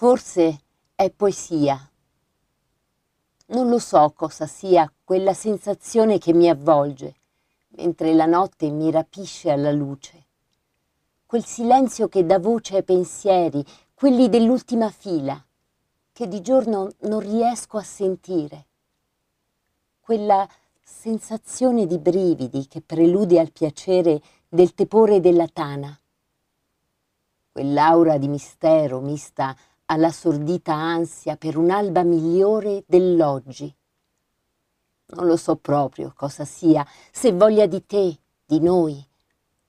Forse è poesia. Non lo so cosa sia quella sensazione che mi avvolge, mentre la notte mi rapisce alla luce. Quel silenzio che dà voce ai pensieri, quelli dell'ultima fila, che di giorno non riesco a sentire. Quella sensazione di brividi che prelude al piacere del tepore della tana. Quell'aura di mistero mista alla sordita ansia per un'alba migliore dell'oggi. Non lo so proprio cosa sia, se voglia di te, di noi,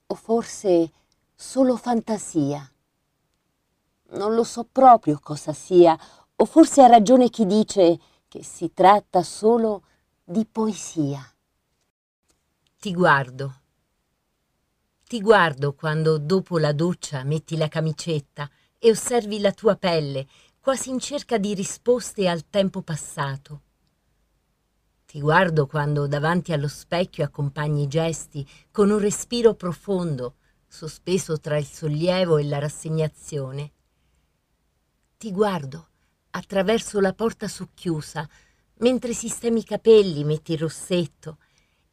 o forse solo fantasia. Non lo so proprio cosa sia, o forse ha ragione chi dice che si tratta solo di poesia. Ti guardo. Ti guardo quando dopo la doccia metti la camicetta e osservi la tua pelle, quasi in cerca di risposte al tempo passato. Ti guardo quando davanti allo specchio accompagni i gesti con un respiro profondo, sospeso tra il sollievo e la rassegnazione. Ti guardo attraverso la porta socchiusa, mentre sistemi i capelli, metti il rossetto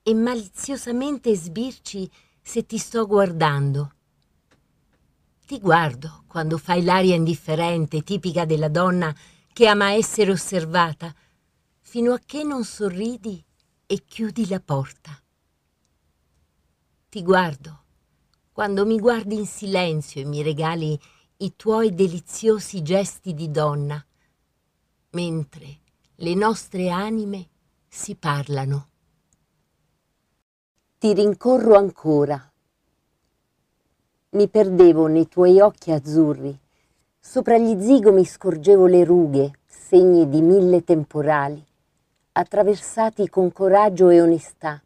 e maliziosamente sbirci se ti sto guardando. Ti guardo quando fai l'aria indifferente, tipica della donna che ama essere osservata, fino a che non sorridi e chiudi la porta. Ti guardo quando mi guardi in silenzio e mi regali i tuoi deliziosi gesti di donna, mentre le nostre anime si parlano. Ti rincorro ancora mi perdevo nei tuoi occhi azzurri. Sopra gli zigomi scorgevo le rughe, segni di mille temporali, attraversati con coraggio e onestà.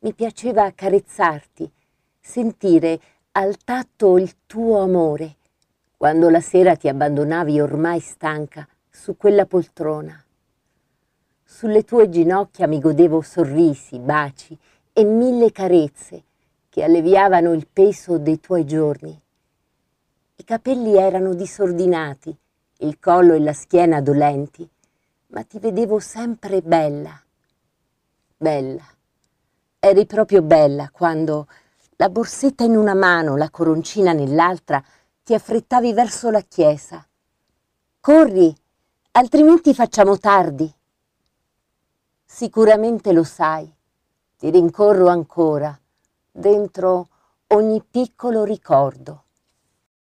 Mi piaceva accarezzarti, sentire al tatto il tuo amore, quando la sera ti abbandonavi ormai stanca su quella poltrona. Sulle tue ginocchia mi godevo sorrisi, baci e mille carezze, che alleviavano il peso dei tuoi giorni. I capelli erano disordinati, il collo e la schiena dolenti, ma ti vedevo sempre bella. Bella. Eri proprio bella quando, la borsetta in una mano, la coroncina nell'altra, ti affrettavi verso la chiesa. Corri, altrimenti facciamo tardi. Sicuramente lo sai, ti rincorro ancora dentro ogni piccolo ricordo.